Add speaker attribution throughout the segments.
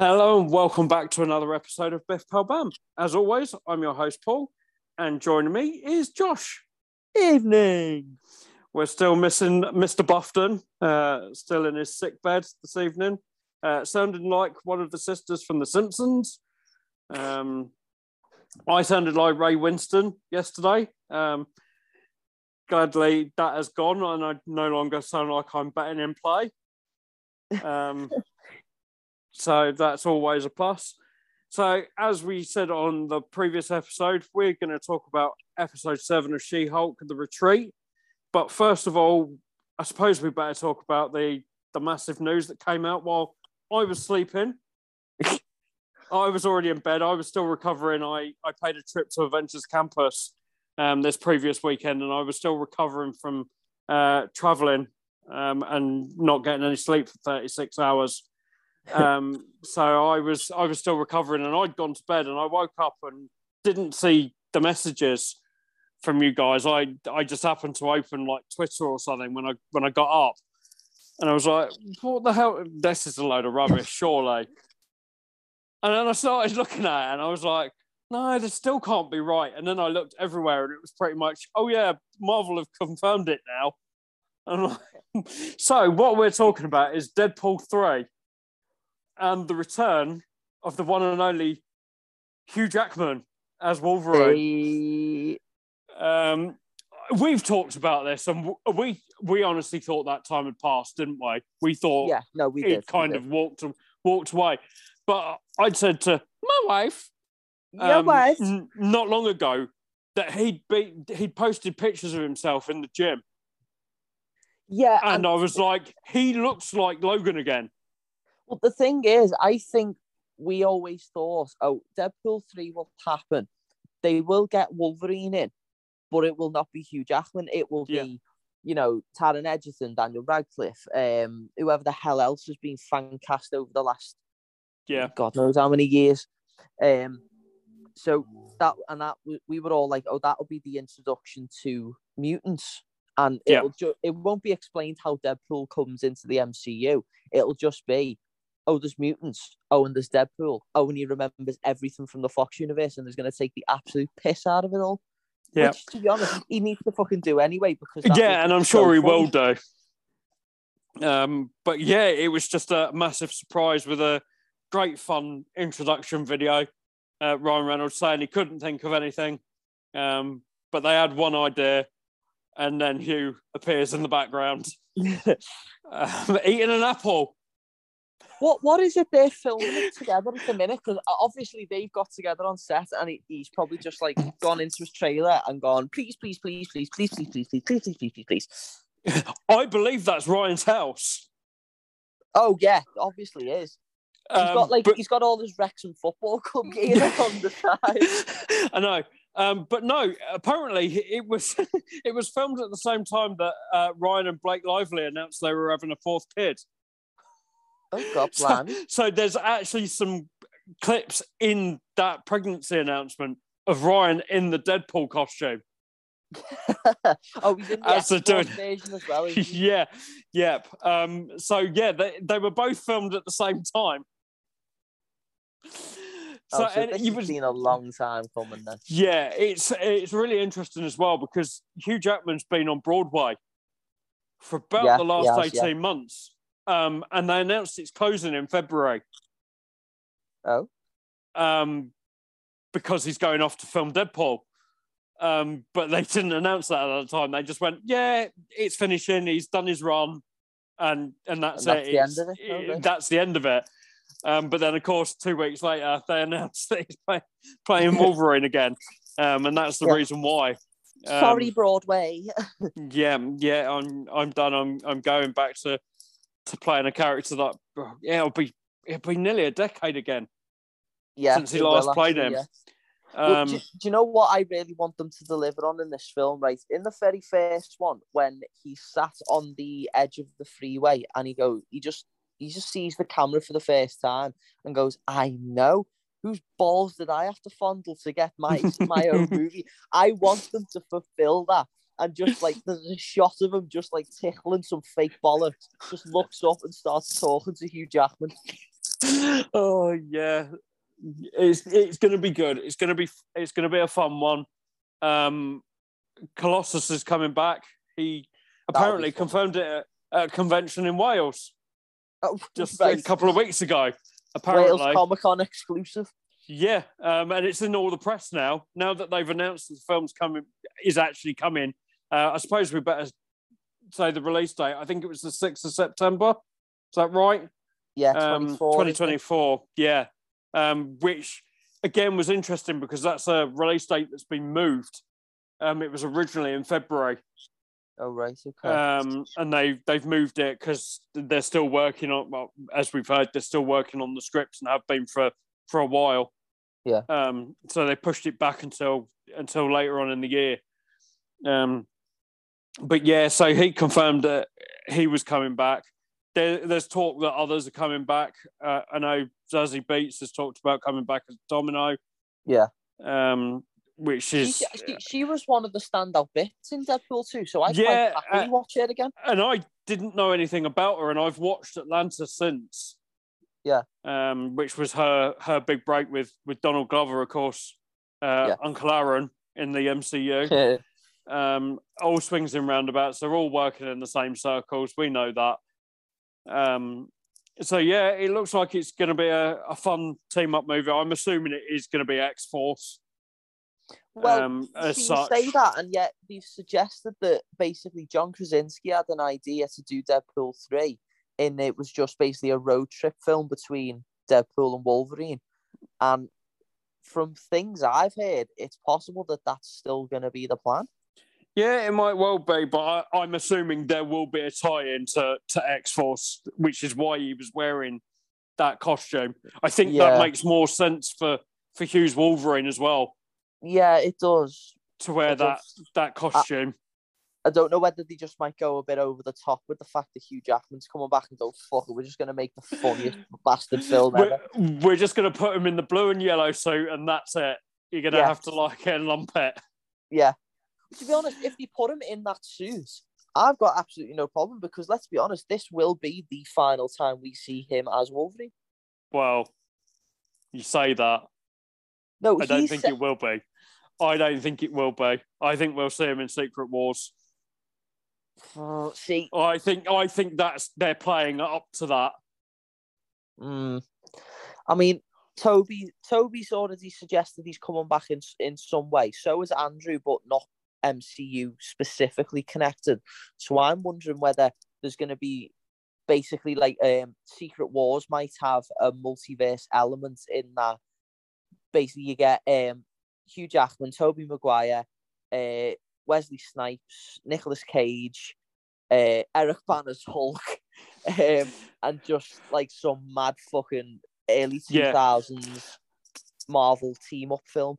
Speaker 1: Hello and welcome back to another episode of Biff Pal Bam. As always, I'm your host Paul, and joining me is Josh.
Speaker 2: Evening.
Speaker 1: We're still missing Mr. Buffton, uh, still in his sick bed this evening. Uh, sounded like one of the sisters from The Simpsons. Um, I sounded like Ray Winstone yesterday. Um, gladly that has gone, and I no longer sound like I'm betting in play. Um, so that's always a plus. So, as we said on the previous episode, we're going to talk about episode seven of She Hulk, The Retreat. But first of all, I suppose we better talk about the, the massive news that came out while I was sleeping. I was already in bed. I was still recovering. I, I paid a trip to Avengers Campus um, this previous weekend, and I was still recovering from uh, traveling um, and not getting any sleep for 36 hours. Um, so I was I was still recovering, and I'd gone to bed, and I woke up and didn't see the messages from you guys. I I just happened to open like Twitter or something when I when I got up, and I was like, "What the hell? This is a load of rubbish, surely." And then I started looking at it, and I was like, "No, this still can't be right." And then I looked everywhere, and it was pretty much, "Oh yeah, Marvel have confirmed it now." Like, so what we're talking about is Deadpool three and the return of the one and only Hugh Jackman as Wolverine.
Speaker 2: Hey.
Speaker 1: Um, we've talked about this, and we we honestly thought that time had passed, didn't we? We thought
Speaker 2: Yeah, no, we did.
Speaker 1: kind
Speaker 2: we
Speaker 1: of walked walked away. But I'd said to my wife,
Speaker 2: did.
Speaker 1: Um,
Speaker 2: wife.
Speaker 1: n- not long ago, that he'd be he'd posted pictures of himself in the gym,
Speaker 2: Yeah,
Speaker 1: and
Speaker 2: and
Speaker 1: I was like, he looks like Logan again.
Speaker 2: Well, the thing is, I think we always thought, oh, Deadpool 3 will happen. They will get Wolverine in, but it will not be Hugh Jackman. It will
Speaker 1: Yeah.
Speaker 2: be, you know, Taron Egerton, Daniel Radcliffe, um, whoever the hell else has been fan cast over the last
Speaker 1: Yeah,
Speaker 2: God knows how many years. Um, so that and that we- we were all like, oh, that'll be the introduction to mutants, and
Speaker 1: Yeah.
Speaker 2: it'll ju- it won't be explained how Deadpool comes into the MCU. It'll just be, oh, there's mutants. Oh, and there's Deadpool. Oh, and he remembers everything from the Fox universe, and is going to take the absolute piss out of it all.
Speaker 1: Yeah.
Speaker 2: Which, to be honest, he needs to fucking do anyway because
Speaker 1: yeah, and I'm
Speaker 2: so
Speaker 1: sure he
Speaker 2: funny.
Speaker 1: will do. Um, but yeah, it was just a massive surprise with a great fun introduction video. Uh, Ryan Reynolds saying he couldn't think of anything, um, but they had one idea, and then Hugh appears in the background um, eating an apple.
Speaker 2: What what is it they're filming together at the minute? Because obviously they've got together on set, and he, he's probably just like gone into his trailer and gone, please, please, please, please, please, please, please, please, please, please, please, please, please.
Speaker 1: I believe that's Ryan's house.
Speaker 2: Oh yeah, obviously is. He's
Speaker 1: Um,
Speaker 2: got like
Speaker 1: but-
Speaker 2: he's got all his Wrexham football club gear on the side.
Speaker 1: I know. Um, but no, apparently it was it was filmed at the same time that uh, Ryan and Blake Lively announced they were having a fourth kid.
Speaker 2: Oh God,
Speaker 1: So,
Speaker 2: plan.
Speaker 1: so there's actually some clips in that pregnancy announcement of Ryan in the Deadpool costume.
Speaker 2: oh, he's in the
Speaker 1: As they're doing-
Speaker 2: version as well.
Speaker 1: yeah, yep. Um, so yeah, they, they were both filmed at the same time.
Speaker 2: Oh, so
Speaker 1: and
Speaker 2: this
Speaker 1: you
Speaker 2: has
Speaker 1: was-
Speaker 2: been a long time coming then.
Speaker 1: Yeah, it's it's really interesting as well because Hugh Jackman's been on Broadway for about
Speaker 2: Yeah,
Speaker 1: the last
Speaker 2: has, yeah.
Speaker 1: eighteen months, um, and they announced it's closing in February
Speaker 2: Oh,
Speaker 1: um, because he's going off to film Deadpool. Um, but they didn't announce that at the time. They just went, "Yeah, it's finishing. He's done his run, and and that's,
Speaker 2: And that's
Speaker 1: it.
Speaker 2: the end of it?
Speaker 1: That's the end of it." Um, but then, of course, two weeks later, they announced that he's play, playing Wolverine again, um, and that's the
Speaker 2: Yeah.
Speaker 1: reason why. Um,
Speaker 2: sorry, Broadway.
Speaker 1: Yeah, yeah, I'm I'm done. I'm I'm going back to playing a character that yeah, it'll be it'll be nearly a decade again.
Speaker 2: yeah,
Speaker 1: since he last played him.
Speaker 2: yeah. Well,
Speaker 1: Um,
Speaker 2: do, do you know what I really want them to deliver on in this film? Right, in the very first one, when he sat on the edge of the freeway and he go, he just he just sees the camera for the first time and goes, "I know whose balls did I have to fondle to get my my own movie? I want them to fulfill that." And just like there's a shot of him just like tickling some fake bollocks, just looks up and starts talking to Hugh Jackman.
Speaker 1: oh yeah, it's it's going to be good. It's going to be it's to be a fun one. Um, Colossus is coming back. He apparently confirmed it at, at a convention in Wales
Speaker 2: Oh,
Speaker 1: just
Speaker 2: right.
Speaker 1: a couple of weeks ago. Apparently,
Speaker 2: Wales Comic Con exclusive.
Speaker 1: yeah, um, and it's in all the press now. Now that they've announced that the film's coming, is actually coming. Uh, I suppose we better say the release date. I think it was the sixth of September. Is that right?
Speaker 2: Yeah,
Speaker 1: um,
Speaker 2: 24. isn't
Speaker 1: 2024. Yeah, um, which again was interesting because that's a release date that's been moved. Um, it was originally in February,
Speaker 2: Oh, right. Okay.
Speaker 1: um, and they they've moved it because they're still working on. Well, as we've heard, they're still working on the scripts and have been for for a while.
Speaker 2: Yeah.
Speaker 1: Um, so they pushed it back until until later on in the year. Um, but yeah, so he confirmed that he was coming back. There, there's talk that others are coming back. Uh, I know Zazie Beetz has talked about coming back as Domino.
Speaker 2: Yeah.
Speaker 1: Um, which is
Speaker 2: she, she was one of the standout bits in Deadpool 2, so I
Speaker 1: Yeah,
Speaker 2: quite happily
Speaker 1: uh,
Speaker 2: watch it again.
Speaker 1: and I didn't know anything about her, and I've watched Atlanta since.
Speaker 2: Yeah.
Speaker 1: Um, which was her her big break with with Donald Glover, of course, uh,
Speaker 2: Yeah.
Speaker 1: Uncle Aaron in the MCU. um, all swings and roundabouts. They're all working in the same circles. We know that. Um, so yeah, it looks like it's going to be a, a fun team up movie. I'm assuming it is going to be X Force.
Speaker 2: well,
Speaker 1: um, as
Speaker 2: you
Speaker 1: such.
Speaker 2: say that, and yet they've suggested that basically John Krasinski had an idea to do Deadpool 3, and it was just basically a road trip film between Deadpool and Wolverine. And from things I've heard, it's possible that that's still going to be the plan.
Speaker 1: Yeah, it might well be, but I, I'm assuming there will be a tie-in to, to X Force, which is why he was wearing that costume. I think
Speaker 2: Yeah.
Speaker 1: that makes more sense for for Hugh's Wolverine as well
Speaker 2: Yeah, it does.
Speaker 1: to wear
Speaker 2: It
Speaker 1: that
Speaker 2: does.
Speaker 1: that costume.
Speaker 2: I don't know whether they just might go a bit over the top with the fact that Hugh Jackman's coming back and go, fuck it, we're just going to make the funniest bastard film ever.
Speaker 1: we're, we're just going to put him in the blue and yellow suit, and that's it. You're going to
Speaker 2: Yeah.
Speaker 1: have to like it and lump it.
Speaker 2: Yeah. To be honest, if they put him in that suit, I've got absolutely no problem because let's be honest, this will be the final time we see him as Wolverine.
Speaker 1: Well, you say that.
Speaker 2: No,
Speaker 1: I don't think it will be. I don't think it will be. I think we'll see him in Secret Wars.
Speaker 2: Oh, see,
Speaker 1: I think I think that's they're playing up to that.
Speaker 2: mm, I mean, Tobey, Tobey's already suggested he's coming back in in some way. So is Andrew, but not MCU specifically connected. So I'm wondering whether there's going to be basically like um Secret Wars might have a multiverse element in that. Basically, you get um Hugh Jackman, Tobey Maguire, uh, Wesley Snipes, Nicolas Cage, uh, Eric Bana's Hulk, um, and just like some mad fucking early two thousands Yeah. Marvel team up film.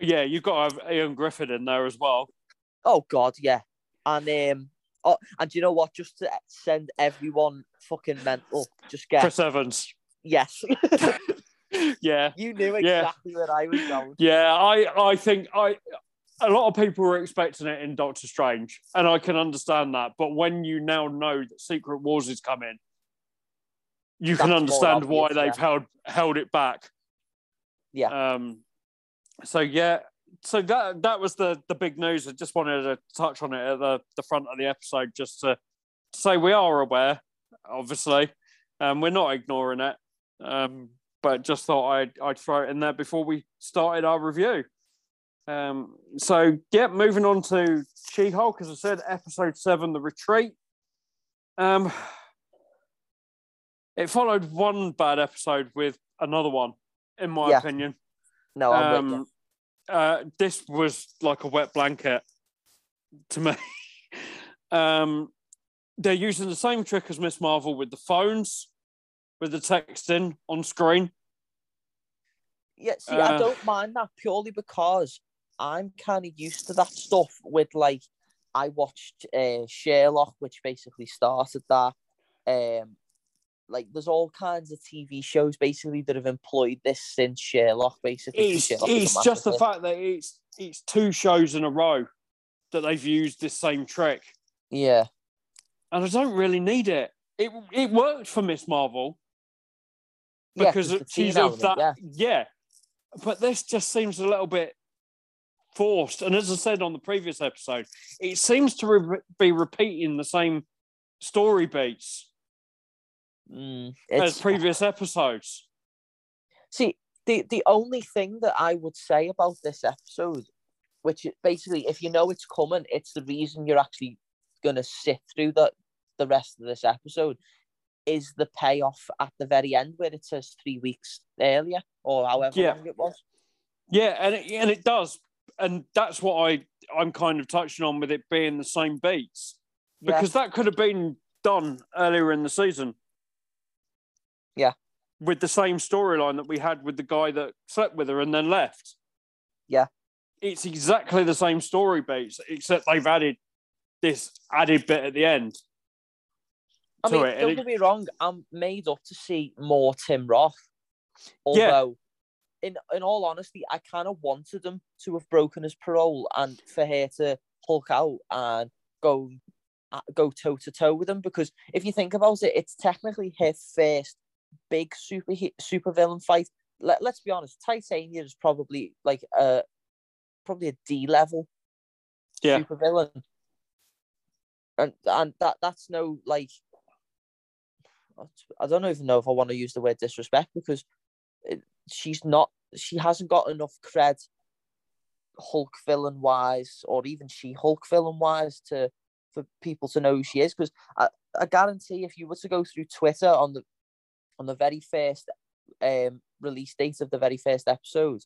Speaker 1: Yeah, you've got to have Ioan Gruffudd in there as well.
Speaker 2: Oh god, yeah. And um oh and do you know what? Just to send everyone fucking mental, just get
Speaker 1: Chris Evans.
Speaker 2: yes.
Speaker 1: Yeah,
Speaker 2: you knew
Speaker 1: Yeah.
Speaker 2: exactly where I was going.
Speaker 1: yeah. I I think I a lot of people were expecting it in Doctor Strange, and I can understand that. But when you now know that Secret Wars is coming, you can
Speaker 2: That's more
Speaker 1: understand why they've held held it back.
Speaker 2: Yeah.
Speaker 1: Um. So yeah. So that that was the the big news. I just wanted to touch on it at the the front of the episode, just to say we are aware. Obviously, um, we're not ignoring it. Um, but just thought I'd I'd throw it in there before we started our review. Um, so yeah, moving on to She-Hulk, as I said, episode seven, The Retreat. Um, it followed one bad episode with another one, in my
Speaker 2: Yeah.
Speaker 1: opinion.
Speaker 2: No, I'm with you.
Speaker 1: Um, uh, this was like a wet blanket to me. um, they're using the same trick as Miss Marvel with the phones, with the texting on screen.
Speaker 2: Yeah, see, I
Speaker 1: Uh,
Speaker 2: don't mind that purely because I'm kind of used to that stuff. With like, I watched uh, Sherlock, which basically started that. Um, like, there's all kinds of TV shows basically that have employed this since Sherlock. Basically,
Speaker 1: It's,
Speaker 2: Sherlock
Speaker 1: it's just the fact that it's it's two shows in a row that they've used this same trick,
Speaker 2: Yeah,
Speaker 1: and I don't really need it. It it worked for Miss Marvel.
Speaker 2: Yeah, the
Speaker 1: she's of that.
Speaker 2: element,
Speaker 1: Yeah. But this just seems a little bit forced. And as I said on the previous episode, it seems to re- be repeating the same story beats
Speaker 2: Mm,
Speaker 1: as previous episodes.
Speaker 2: see, the, the only thing that I would say about this episode, which is basically, if you know it's coming, it's the reason you're actually going to sit through the, the rest of this episode, is the payoff at the very end where it says three weeks earlier or however
Speaker 1: Yeah.
Speaker 2: long it was.
Speaker 1: Yeah, and it, and it does, and that's what I I'm kind of touching on with it being the same beats
Speaker 2: Yeah.
Speaker 1: because that could have been done earlier in the season.
Speaker 2: Yeah.
Speaker 1: with the same storyline that we had with the guy that slept with her and then left.
Speaker 2: Yeah.
Speaker 1: it's exactly the same story beats, except they've added this added bit at the end.
Speaker 2: I
Speaker 1: to
Speaker 2: mean,
Speaker 1: it,
Speaker 2: don't get me wrong, I'm made up to see more Tim Roth.
Speaker 1: Yeah.
Speaker 2: Although, in in all honesty, I kind of wanted him to have broken his parole and for her to hulk out and go uh, go toe to toe with him. Because if you think about it, it's technically her first big super super villain fight. Let, let's be honest, Titania is probably like a probably a D level
Speaker 1: Yeah.
Speaker 2: super villain. And and that that's no like I don't even know if I want to use the word disrespect because it, she's not she hasn't got enough cred Hulk villain wise or even she Hulk villain wise to for people to know who she is because I, I guarantee if you were to go through Twitter on the on the very first um release date of the very first episode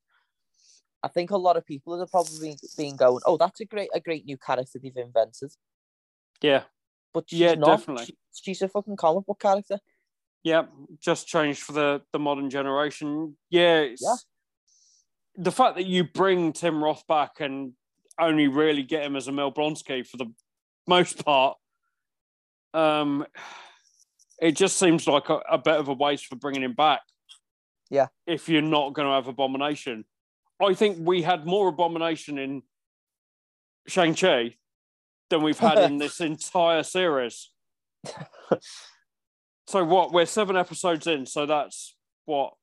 Speaker 2: I think a lot of people are probably been going oh that's a great a great new character they've invented
Speaker 1: Yeah,
Speaker 2: but she's
Speaker 1: Yeah,
Speaker 2: not.
Speaker 1: definitely.
Speaker 2: She- she's a fucking comic book character
Speaker 1: yeah, just changed for the the modern generation. Yeah, it's,
Speaker 2: Yeah.
Speaker 1: the fact that you bring Tim Roth back and only really get him as Emil Blonsky for the most part. Um, it just seems like a, a bit of a waste for bringing him back.
Speaker 2: Yeah.
Speaker 1: If you're not going to have Abomination, I think we had more Abomination in Shang Chi than we've had in this entire series. So what? We're seven episodes in, so that's what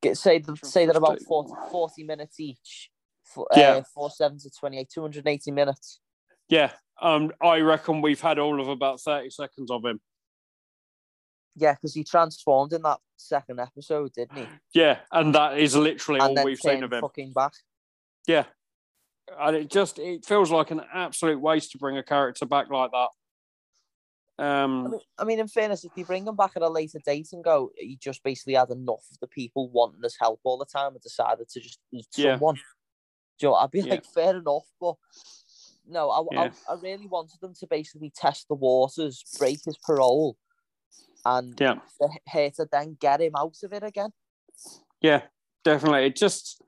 Speaker 2: Get, say th- say that about 40, 40 minutes each. For,
Speaker 1: Yeah.
Speaker 2: uh, four seven to 28, 280 minutes.
Speaker 1: Yeah, um, I reckon we've had all of about thirty seconds of him.
Speaker 2: Yeah, because he transformed in that second episode, didn't he?
Speaker 1: Yeah, and that is literally
Speaker 2: and
Speaker 1: all we've seen of him.
Speaker 2: fucking back.
Speaker 1: Yeah, and it just it feels like an absolute waste to bring a character back like that.
Speaker 2: I
Speaker 1: Um,
Speaker 2: mean, I mean, in fairness, if you bring him back at a later date and go, he just basically had enough of the people wanting his help all the time and decided to just eat
Speaker 1: Yeah.
Speaker 2: someone. Do you know, I'd be
Speaker 1: Yeah.
Speaker 2: like, fair enough, but no, I,
Speaker 1: Yeah.
Speaker 2: I, I really wanted them to basically test the waters, break his parole, and
Speaker 1: yeah,
Speaker 2: for her to then get him out of it again.
Speaker 1: yeah, definitely. It just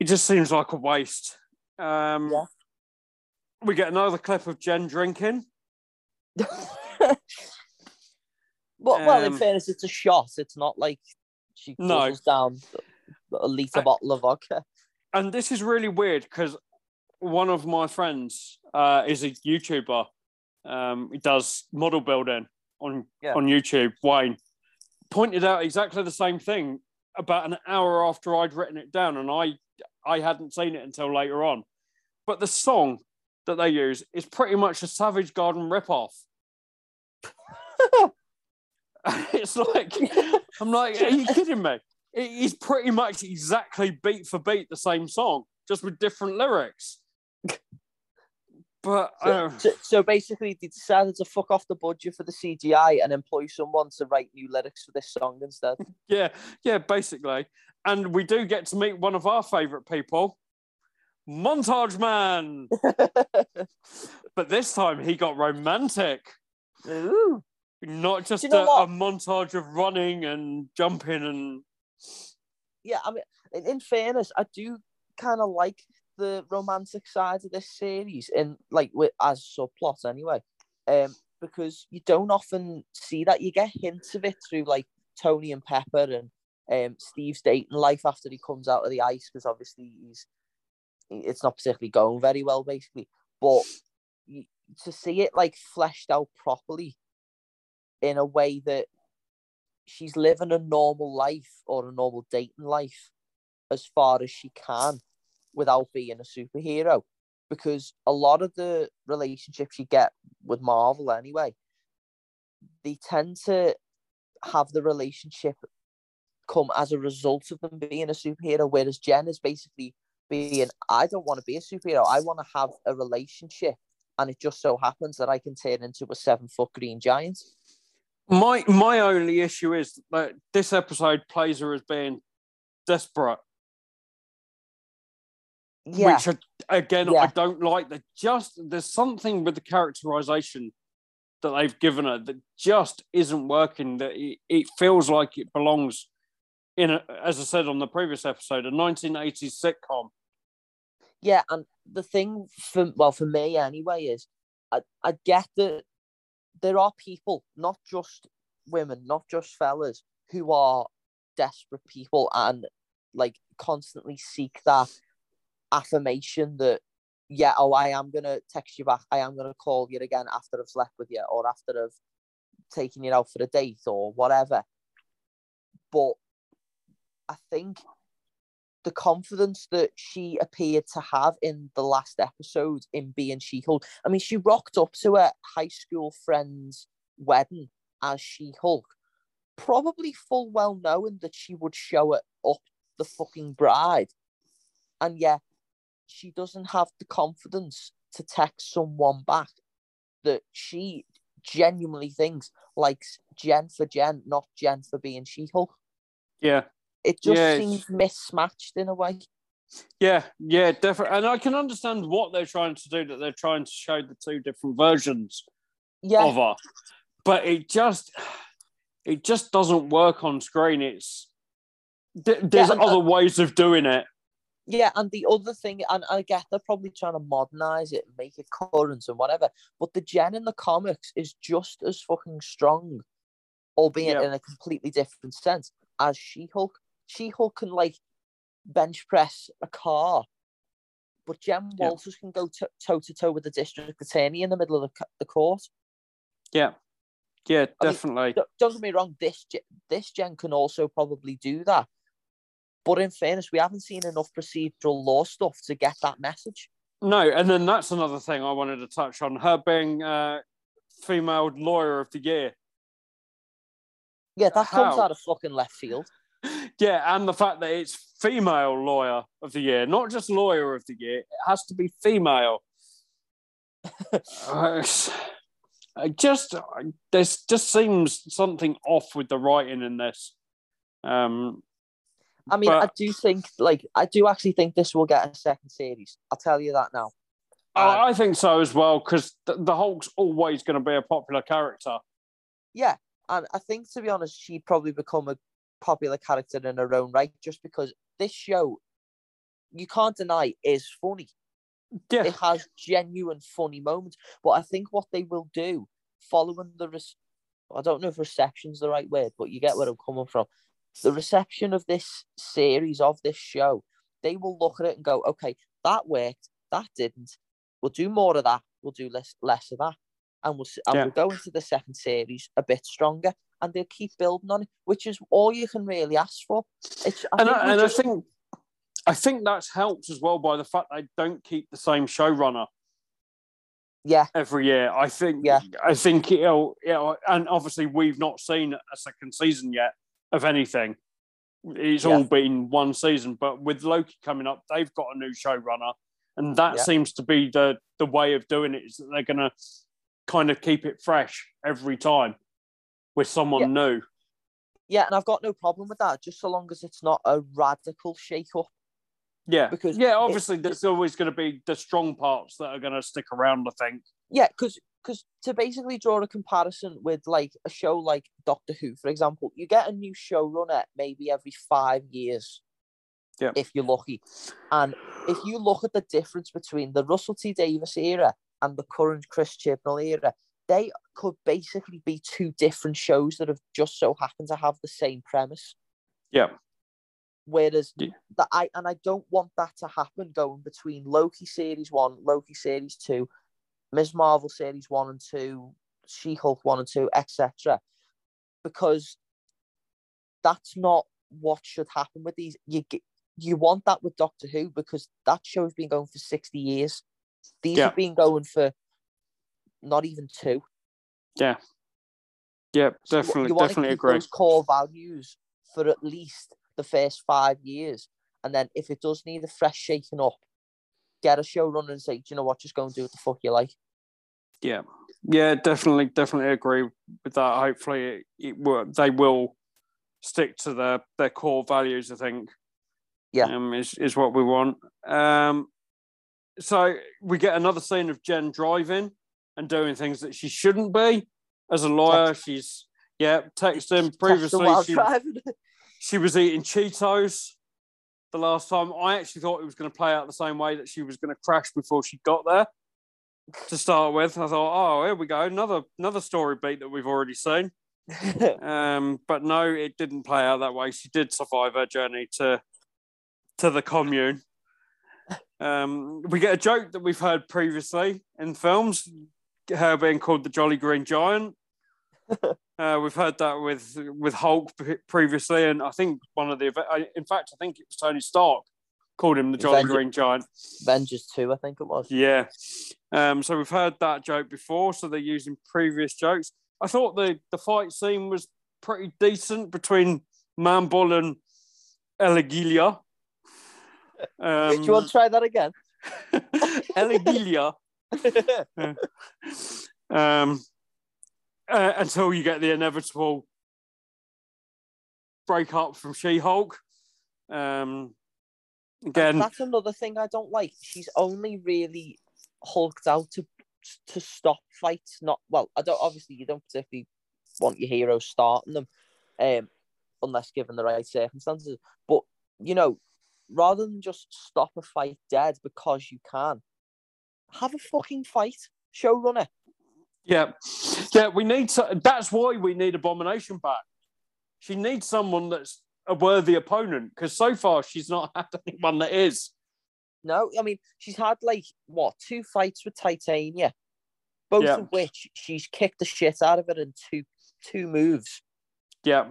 Speaker 1: it just seems like a waste. Um,
Speaker 2: Yeah.
Speaker 1: We get another clip of Jen drinking.
Speaker 2: But well, in
Speaker 1: Um,
Speaker 2: fairness, it's a shot. It's not like she
Speaker 1: No.
Speaker 2: down a liter
Speaker 1: I-
Speaker 2: bottle of vodka.
Speaker 1: and this is really weird because one of my friends uh, is a YouTuber. Um, he does model building on
Speaker 2: Yeah.
Speaker 1: on YouTube. Wayne pointed out exactly the same thing about an hour after I'd written it down, and I I hadn't seen it until later on. But the song that they use is pretty much a Savage Garden ripoff. it's like I'm like, are you kidding me? It is pretty much exactly beat for beat the same song, just with different lyrics. But
Speaker 2: So,
Speaker 1: uh,
Speaker 2: so, so basically, they decided to fuck off the budget for the CGI and employ someone to write new lyrics for this song instead.
Speaker 1: yeah, yeah, basically. And we do get to meet one of our favourite people, Montage Man. But this time he got romantic,
Speaker 2: Ooh.
Speaker 1: not just
Speaker 2: you know
Speaker 1: a, a montage of running and jumping and
Speaker 2: Yeah, I mean, in fairness, I do kind of like the romantic side of this series, in like with as subplot anyway, um, because you don't often see that. You get hints of it through like Tony and Pepper and um, Steve's dating life after he comes out of the ice, because obviously he's it's not particularly going very well, basically. But you, to see it like fleshed out properly in a way that she's living a normal life or a normal dating life as far as she can without being a superhero. Because a lot of the relationships you get with Marvel anyway, they tend to have the relationship come as a result of them being a superhero, whereas Jen is basically being, I don't want to be a superhero. I want to have a relationship. And it just so happens that I can turn into a seven foot green giant.
Speaker 1: My my only issue is that this episode plays her as being desperate.
Speaker 2: Yeah.
Speaker 1: Which again
Speaker 2: Yeah.
Speaker 1: I don't like. That just there's something with the characterization that they've given her that just isn't working. That it, it feels like it belongs in a, as I said on the previous episode, a 1980s sitcom.
Speaker 2: Yeah, and the thing for well for me anyway is I, I get that there are people, not just women, not just fellas, who are desperate people and like constantly seek that affirmation that yeah, oh I am gonna text you back, I am gonna call you again after I've slept with you or after I've taken you out for a date or whatever. But I think the confidence that she appeared to have in the last episode in being She Hulk. I mean, she rocked up to her high school friend's wedding as She Hulk, probably full well knowing that she would show it up the fucking bride. And yet, she doesn't have the confidence to text someone back that she genuinely thinks likes Jen for Jen, not Jen for being She Hulk.
Speaker 1: Yeah,
Speaker 2: It just
Speaker 1: Yeah,
Speaker 2: seems mismatched in a way.
Speaker 1: yeah, yeah, definitely. And I can understand what they're trying to do. That they're trying to show the two different versions
Speaker 2: Yeah,
Speaker 1: of her, but it just it just doesn't work on screen. It's there's
Speaker 2: and- uh,
Speaker 1: other ways of doing it.
Speaker 2: Yeah, and the other thing, and I get they're probably trying to modernize it and make it current and whatever, but the Jen in the comics is just as fucking strong, albeit
Speaker 1: Yeah.
Speaker 2: in a completely different sense, as She Hulk. She Hulk can like bench press a car, but Jen
Speaker 1: Yeah.
Speaker 2: Walters can go toe to toe with the district attorney in the middle of the, the court.
Speaker 1: Yeah, yeah,
Speaker 2: I mean,
Speaker 1: definitely.
Speaker 2: Don't- Don't get me wrong, this Gen- this Jen can also probably do that. But in fairness, we haven't seen enough procedural law stuff to get that message.
Speaker 1: No, and then that's another thing I wanted to touch on. Her being uh, female lawyer of the year.
Speaker 2: Yeah, that comes out of fucking left field.
Speaker 1: Yeah, and the fact that it's female lawyer of the year, not just lawyer of the year. It has to be female. Uh, I just there's just seems something off with the writing in this. Um,
Speaker 2: I mean, I do think, like, I do actually think this will get a second series. I'll tell you that now.
Speaker 1: I I think so as well because the, the Hulk's always going to be a popular character.
Speaker 2: Yeah, and I think to be honest, she'd probably become a popular character in her own right, just because this show, you can't deny, is funny.
Speaker 1: Yeah,
Speaker 2: It has genuine funny moments. But I think what they will do, following the, res- I don't know if reception's the right word, but you get where I'm coming from. The reception of this series of this show, they will look at it and go, okay, that worked, that didn't. We'll do more of that. We'll do less less of that, and we'll and
Speaker 1: Yeah.
Speaker 2: we'll go into the second series a bit stronger, and they'll keep building on it, which is all you can really ask for. It's I
Speaker 1: and
Speaker 2: think
Speaker 1: I, and
Speaker 2: just-
Speaker 1: I think I think that's helped as well by the fact they don't keep the same showrunner
Speaker 2: yeah,
Speaker 1: every year. I think
Speaker 2: Yeah.
Speaker 1: I think it'll, it'll and obviously we've not seen a second season yet of anything. It's
Speaker 2: Yeah.
Speaker 1: all been one season, but with Loki coming up, they've got a new showrunner, and that
Speaker 2: Yeah.
Speaker 1: seems to be the the way of doing it. Is that they're going to kind of keep it fresh every time with someone
Speaker 2: Yeah.
Speaker 1: new.
Speaker 2: yeah, and I've got no problem with that, just so long as it's not a radical shake up.
Speaker 1: Yeah,
Speaker 2: Because
Speaker 1: yeah, obviously there's always going to be the strong parts that are going to stick around. I think.
Speaker 2: Yeah, because because to basically draw a comparison with like a show like Doctor Who, for example, you get a new showrunner maybe every five years.
Speaker 1: Yeah.
Speaker 2: If you're lucky. And if you look at the difference between the Russell T Davies era and the current Chris Chibnall era, they could basically be two different shows that have just so happened to have the same premise.
Speaker 1: Yeah.
Speaker 2: Whereas
Speaker 1: Yeah.
Speaker 2: that I and I don't want that to happen going between Loki series one, Loki series two, Ms. Marvel series one and two, She Hulk one and two, etc. Because that's not what should happen with these. You get, you want that with Doctor Who because that show's been going for 60 years. These
Speaker 1: Yeah.
Speaker 2: have been going for not even two.
Speaker 1: Yeah. Yeah,
Speaker 2: So you-
Speaker 1: definitely, definitely agree.
Speaker 2: Those core values for at least the first five years, and then if it does need a fresh shaking up, get a showrunner and say, "Do you know what, just go and do what the fuck you like.
Speaker 1: Yeah, yeah, definitely, definitely agree with that. Hopefully, it, it will, they will stick to their their core values. I think.
Speaker 2: Yeah.
Speaker 1: um, is is what we want. Um, so we get another scene of Jen driving and doing things that she shouldn't be. As a lawyer, she's yeah texting
Speaker 2: Text
Speaker 1: previously.
Speaker 2: while
Speaker 1: She, she was eating Cheetos the last time. I actually thought it was going to play out the same way that she was going to crash before she got there. To start with, I thought, oh, here we go, another another story beat that we've already seen. Um, but no, it didn't play out that way. She did survive her journey to to the commune. Um, we get a joke that we've heard previously in films, her being called the Jolly Green Giant. Uh, we've heard that with with Hulk pre- previously, and I think one of the in fact I think it was Tony Stark called him the
Speaker 2: Avenger-
Speaker 1: Green Giant.
Speaker 2: Avengers 2, I think it was.
Speaker 1: Yeah. Um, so we've heard that joke before, so they're using previous jokes. I thought the the fight scene was pretty decent between Manbull and Elegilia. Um,
Speaker 2: Do you want to try that again?
Speaker 1: Elegilia. um, uh, until you get the inevitable break up from She-Hulk. Um, again,
Speaker 2: That's another thing I don't like. She's only really hulked out to to stop fights. Not well. I don't. Obviously, you don't particularly want your heroes starting them, um, unless given the right circumstances. But you know, rather than just stop a fight dead because you can, have a fucking fight. Showrunner.
Speaker 1: Yeah, yeah, we need to. That's why we need Abomination back. She needs someone that's a worthy opponent because so far she's not had anyone that is.
Speaker 2: No, I mean she's had like what two fights with Titania, both
Speaker 1: Yeah.
Speaker 2: of which she's kicked the shit out of it in two two moves.
Speaker 1: Yeah,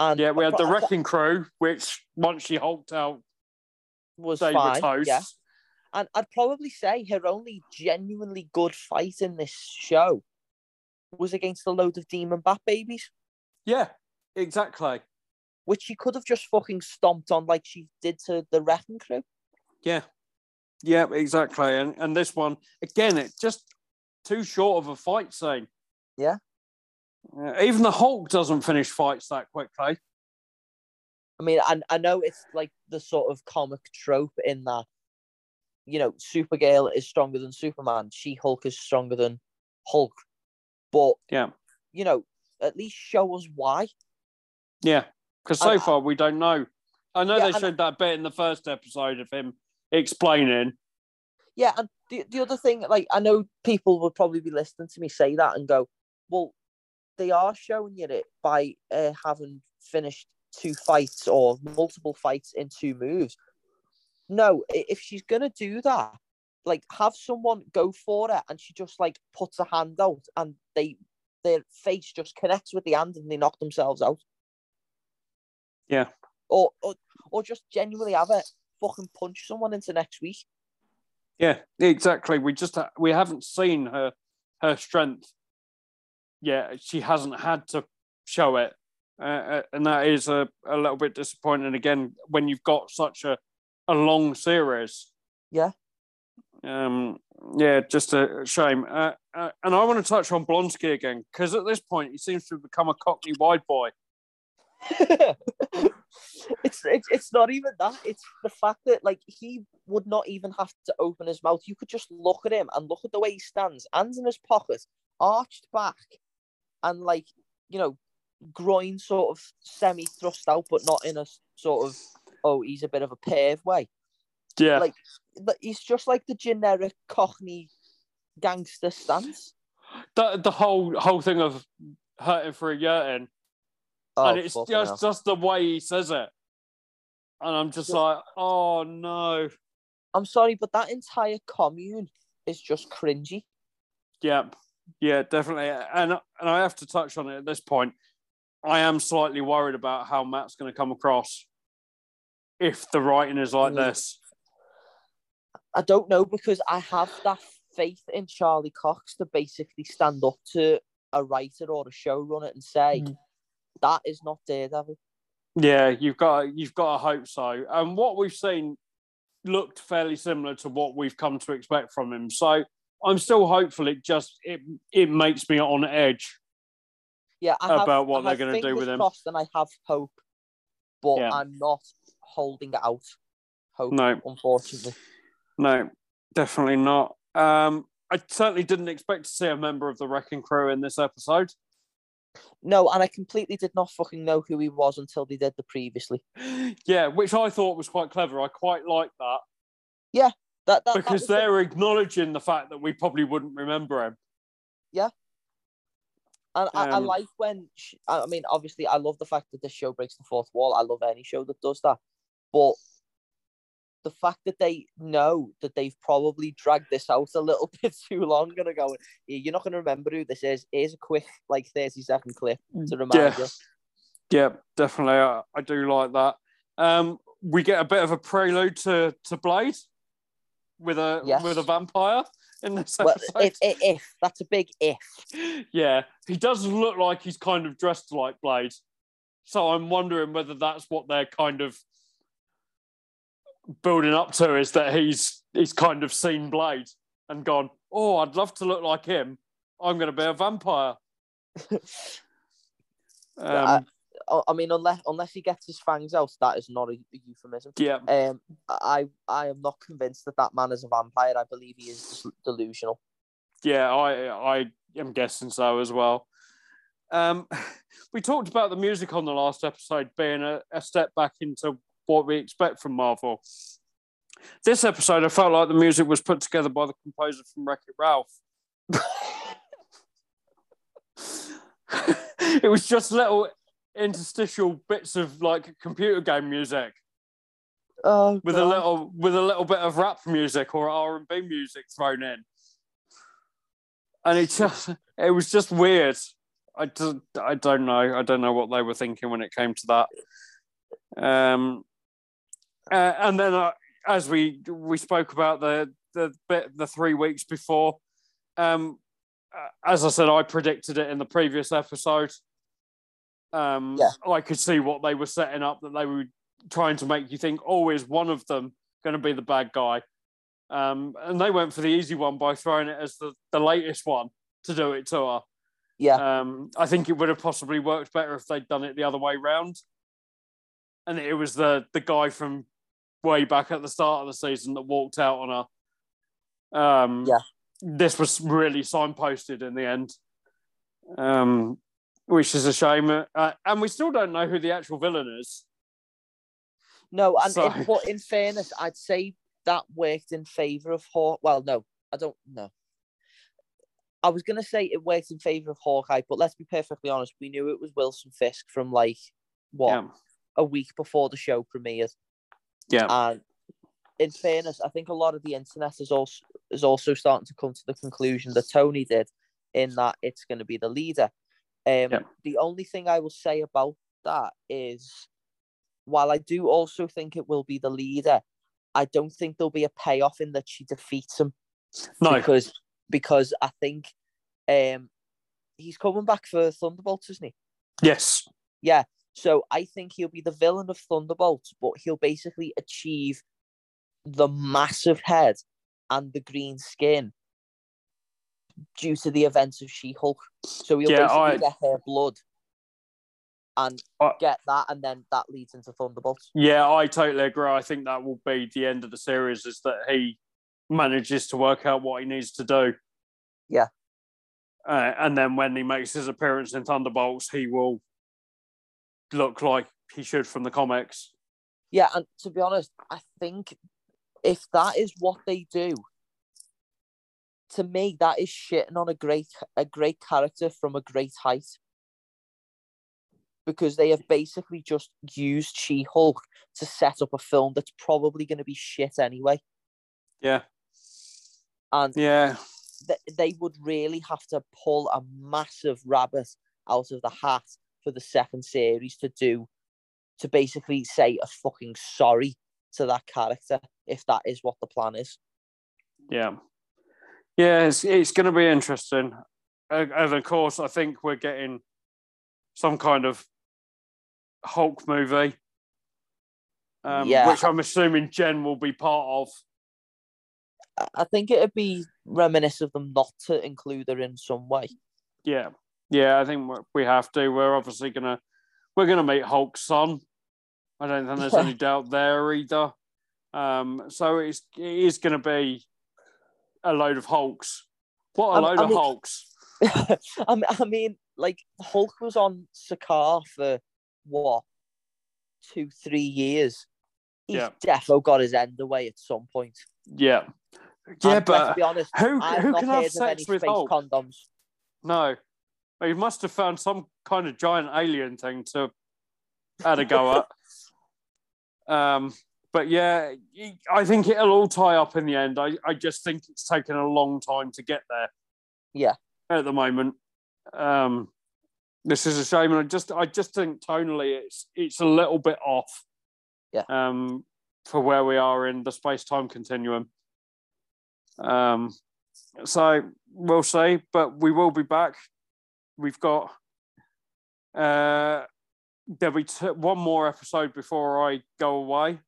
Speaker 2: And
Speaker 1: yeah, we had the Wrecking Crew, which once she hulked out,
Speaker 2: was
Speaker 1: they
Speaker 2: fine.
Speaker 1: were toast.
Speaker 2: Yeah, and I'd probably say her only genuinely good fight in this show was against a load of demon bat babies,
Speaker 1: yeah, exactly.
Speaker 2: which she could have just fucking stomped on like she did to the Wrecking Crew.
Speaker 1: Yeah, yeah, exactly. And and this one again, it just too short of a fight scene.
Speaker 2: Yeah.
Speaker 1: Even the Hulk doesn't finish fights that quickly.
Speaker 2: I mean, I, I know it's like the sort of comic trope in that, you know, Supergirl is stronger than Superman, She Hulk is stronger than Hulk. But,
Speaker 1: Yeah.
Speaker 2: you know, at least show us why.
Speaker 1: Yeah, because so
Speaker 2: And
Speaker 1: far we don't know. I know
Speaker 2: Yeah,
Speaker 1: they showed that bit in the first episode of him explaining.
Speaker 2: Yeah, and the, the other thing, like, I know people would probably be listening to me say that and go, well, they are showing you it by uh, having finished two fights or multiple fights in two moves. No, if she's to do that, like, have someone go for it and she just, like, puts a hand out and they their face just connects with the hand and they knock themselves out.
Speaker 1: Yeah.
Speaker 2: Or, or, or just genuinely have it fucking punch someone into next week.
Speaker 1: Yeah, exactly. We just ha- we haven't seen her her strength. Yeah, she hasn't had to show it, uh, uh, and that is a, a little bit disappointing. Again, when you've got such a a long series.
Speaker 2: Yeah.
Speaker 1: Um. Yeah, just a shame. Uh, uh, and I want to touch on Blonsky again because at this point he seems to have become a Cockney wide boy.
Speaker 2: it's, it's it's not even that. It's the fact that like he would not even have to open his mouth. You could just look at him and look at the way he stands, hands in his pockets, arched back, and like you know, groin sort of semi thrust out, but not in a sort of oh he's a bit of a perv way.
Speaker 1: Yeah.
Speaker 2: Like he's just like the generic Cockney gangster stance.
Speaker 1: the the whole whole thing of hurting for a yurtin.
Speaker 2: Oh,
Speaker 1: and it's just just the way he says it, and I'm just like, oh no,
Speaker 2: I'm sorry, but that entire commune is just cringy.
Speaker 1: yeah, yeah, definitely, and and I have to touch on it at this point. I am slightly worried about how Matt's going to come across if the writing is like
Speaker 2: Mm.
Speaker 1: this.
Speaker 2: I don't know because I have that faith in Charlie Cox to basically stand up to a writer or a showrunner and say
Speaker 1: Mm.
Speaker 2: that is not Daredevil.
Speaker 1: Yeah, you've got you've got to hope so. And what we've seen looked fairly similar to what we've come to expect from him. So I'm still hopeful. It just it it makes me on edge.
Speaker 2: Yeah, I have,
Speaker 1: About what
Speaker 2: I
Speaker 1: they're gonna do with him.
Speaker 2: crossed And I have hope, but
Speaker 1: Yeah.
Speaker 2: I'm not holding out hope.
Speaker 1: No.
Speaker 2: unfortunately.
Speaker 1: No, definitely not. Um, I certainly didn't expect to see a member of the Wrecking Crew in this episode.
Speaker 2: No, and I completely did not fucking know who he was until they did the previously.
Speaker 1: Yeah, which I thought was quite clever. I quite like that
Speaker 2: Yeah, that that
Speaker 1: because
Speaker 2: the-
Speaker 1: they're acknowledging the fact that we probably wouldn't remember him.
Speaker 2: Yeah, and I, I
Speaker 1: Um,
Speaker 2: like when, sh I I mean, obviously, I love the fact that this show breaks the fourth wall. I love any show that does that. But the fact that they know that they've probably dragged this out a little bit too long and are going, "Yeah, you're not going to remember who this is. Here's a quick, like, 30 second clip to remind
Speaker 1: Yeah.
Speaker 2: you.
Speaker 1: Yeah, definitely. I, I do like that. Um, we get a bit of a prelude to, to Blade with a
Speaker 2: Yes.
Speaker 1: with a vampire in this
Speaker 2: Well,
Speaker 1: episode.
Speaker 2: if, if, if, that's a big if.
Speaker 1: yeah, he does look like he's kind of dressed like Blade. So I'm wondering whether that's what they're kind of building up to is that he's he's kind of seen Blade and gone, Oh, I'd love to look like him. I'm gonna be a vampire.
Speaker 2: I-
Speaker 1: Um,
Speaker 2: I I mean, unless unless he gets his fangs out, that is not a, a euphemism.
Speaker 1: yeah,
Speaker 2: Um, I I am not convinced that that man is a vampire. I believe he is delusional.
Speaker 1: Yeah, I I am guessing so as well. Um, we talked about the music on the last episode being a, a step back into what we expect from Marvel. This episode, I felt like the music was put together by the composer from Wreck It Ralph. it was just little interstitial bits of like computer game music
Speaker 2: Oh,
Speaker 1: with a little with a little bit of rap music or R and B music thrown in, and it just it was just weird. I don't, I don't know. I don't know what they were thinking when it came to that. Um, uh, and then uh, as we we spoke about the the bit the three weeks before, um, uh, as I said, I predicted it in the previous episode. Um,
Speaker 2: Yeah.
Speaker 1: I could see what they were setting up that they were trying to make you think, oh, is one of them going to be the bad guy? Um, and they went for the easy one by throwing it as the, the latest one to do it to her.
Speaker 2: Yeah,
Speaker 1: Um, I think it would have possibly worked better if they'd done it the other way round. And it was the the guy from way back at the start of the season that walked out on her. Um,
Speaker 2: Yeah.
Speaker 1: This was really signposted in the end, um, which is a shame. Uh, and we still don't know who the actual villain is.
Speaker 2: no, and
Speaker 1: So-
Speaker 2: in, but in fairness, I'd say that worked in favor of Hawk. Well, no, I don't know. I was gonna say it worked in favor of Hawkeye, but let's be perfectly honest. We knew it was Wilson Fisk from like what
Speaker 1: Yeah.
Speaker 2: a week before the show premiered.
Speaker 1: Yeah.
Speaker 2: And in fairness, I think a lot of the internet is also is also starting to come to the conclusion that Tony did, in that it's going to be the leader. Um,
Speaker 1: Yeah.
Speaker 2: The only thing I will say about that is, while I do also think it will be the leader, I don't think there'll be a payoff in that she defeats him
Speaker 1: No.
Speaker 2: because because I think um he's coming back for Thunderbolts, isn't he?
Speaker 1: Yes.
Speaker 2: Yeah. So I think he'll be the villain of Thunderbolts, but he'll basically achieve the massive head and the green skin due to the events of She-Hulk. So he'll
Speaker 1: Yeah,
Speaker 2: basically
Speaker 1: I-
Speaker 2: get her blood and
Speaker 1: I-
Speaker 2: get that, and then that leads into Thunderbolts.
Speaker 1: Yeah, I totally agree. I think that will be the end of the series is that he manages to work out what he needs to do.
Speaker 2: Yeah.
Speaker 1: Uh, and then when he makes his appearance in Thunderbolts, he will look like he should from the comics.
Speaker 2: Yeah, and to be honest, I think if that is what they do, to me, that is shitting on a great a great character from a great height. Because they have basically just used She Hulk to set up a film that's probably going to be shit anyway.
Speaker 1: Yeah.
Speaker 2: And
Speaker 1: Yeah.
Speaker 2: th- they would really have to pull a massive rabbit out of the hat for the second series to do to basically say a fucking sorry to that character if that is what the plan is.
Speaker 1: Yeah. Yeah, it's, it's going to be interesting. And of course, I think we're getting some kind of Hulk movie, um, yeah. which I'm assuming Jen will be part of.
Speaker 2: I think it'd be reminiscent of them not to include her in some way.
Speaker 1: Yeah, yeah, I think we have to. We're obviously gonna we're gonna meet Hulk's son. I don't think there's any doubt there either. Um, so it's it is going to be a load of Hulks. What a load I of mean, Hulks!
Speaker 2: I mean, like Hulk was on Sakaar for what two, three years. He's yeah. defo got his end away at some point.
Speaker 1: Yeah, yeah, and but be honest, who I've who can have sex with Hulk?
Speaker 2: Condoms.
Speaker 1: No, he must have found some kind of giant alien thing to had a go at. Um, but yeah, I think it'll all tie up in the end. I, I just think it's taken a long time to get there.
Speaker 2: Yeah.
Speaker 1: At the moment, um, this is a shame, and I just I just think tonally it's it's a little bit off.
Speaker 2: Yeah.
Speaker 1: Um, for where we are in the space time continuum. Um, so we'll see, but we will be back. We've got uh, there'll be t- one more episode before I go away.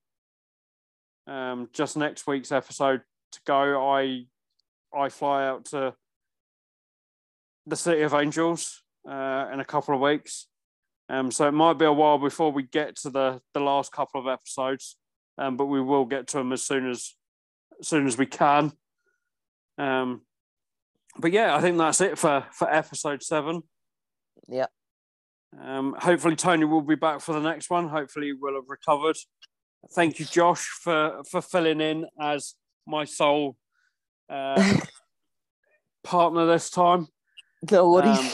Speaker 1: Um, just next week's episode to go. I I fly out to the City of Angels uh, in a couple of weeks. Um, so it might be a while before we get to the the last couple of episodes, um, but we will get to them as soon as as soon as we can. Um, but yeah, I think that's it for for episode seven.
Speaker 2: Yeah.
Speaker 1: Um, hopefully, Tony will be back for the next one. Hopefully, we'll have recovered. Thank you, Josh, for for filling in as my sole uh, partner this time.
Speaker 2: No worries. Um,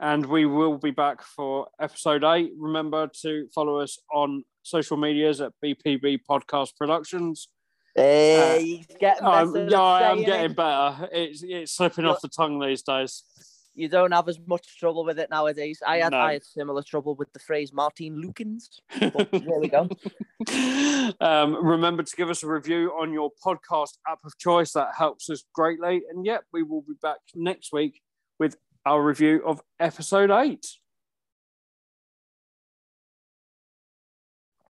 Speaker 1: and we will be back for episode eight. Remember to follow us on social medias at BPB Podcast Productions.
Speaker 2: Hey, uh, getting
Speaker 1: better. yeah, I'm getting it. better. It's it's slipping off the tongue these days
Speaker 2: you don't have as much trouble with it nowadays. I had no. I had similar trouble with the phrase Martin Lukens. there we go.
Speaker 1: Um, remember to give us a review on your podcast app of choice. That helps us greatly. And yet, we will be back next week with our review of episode eight.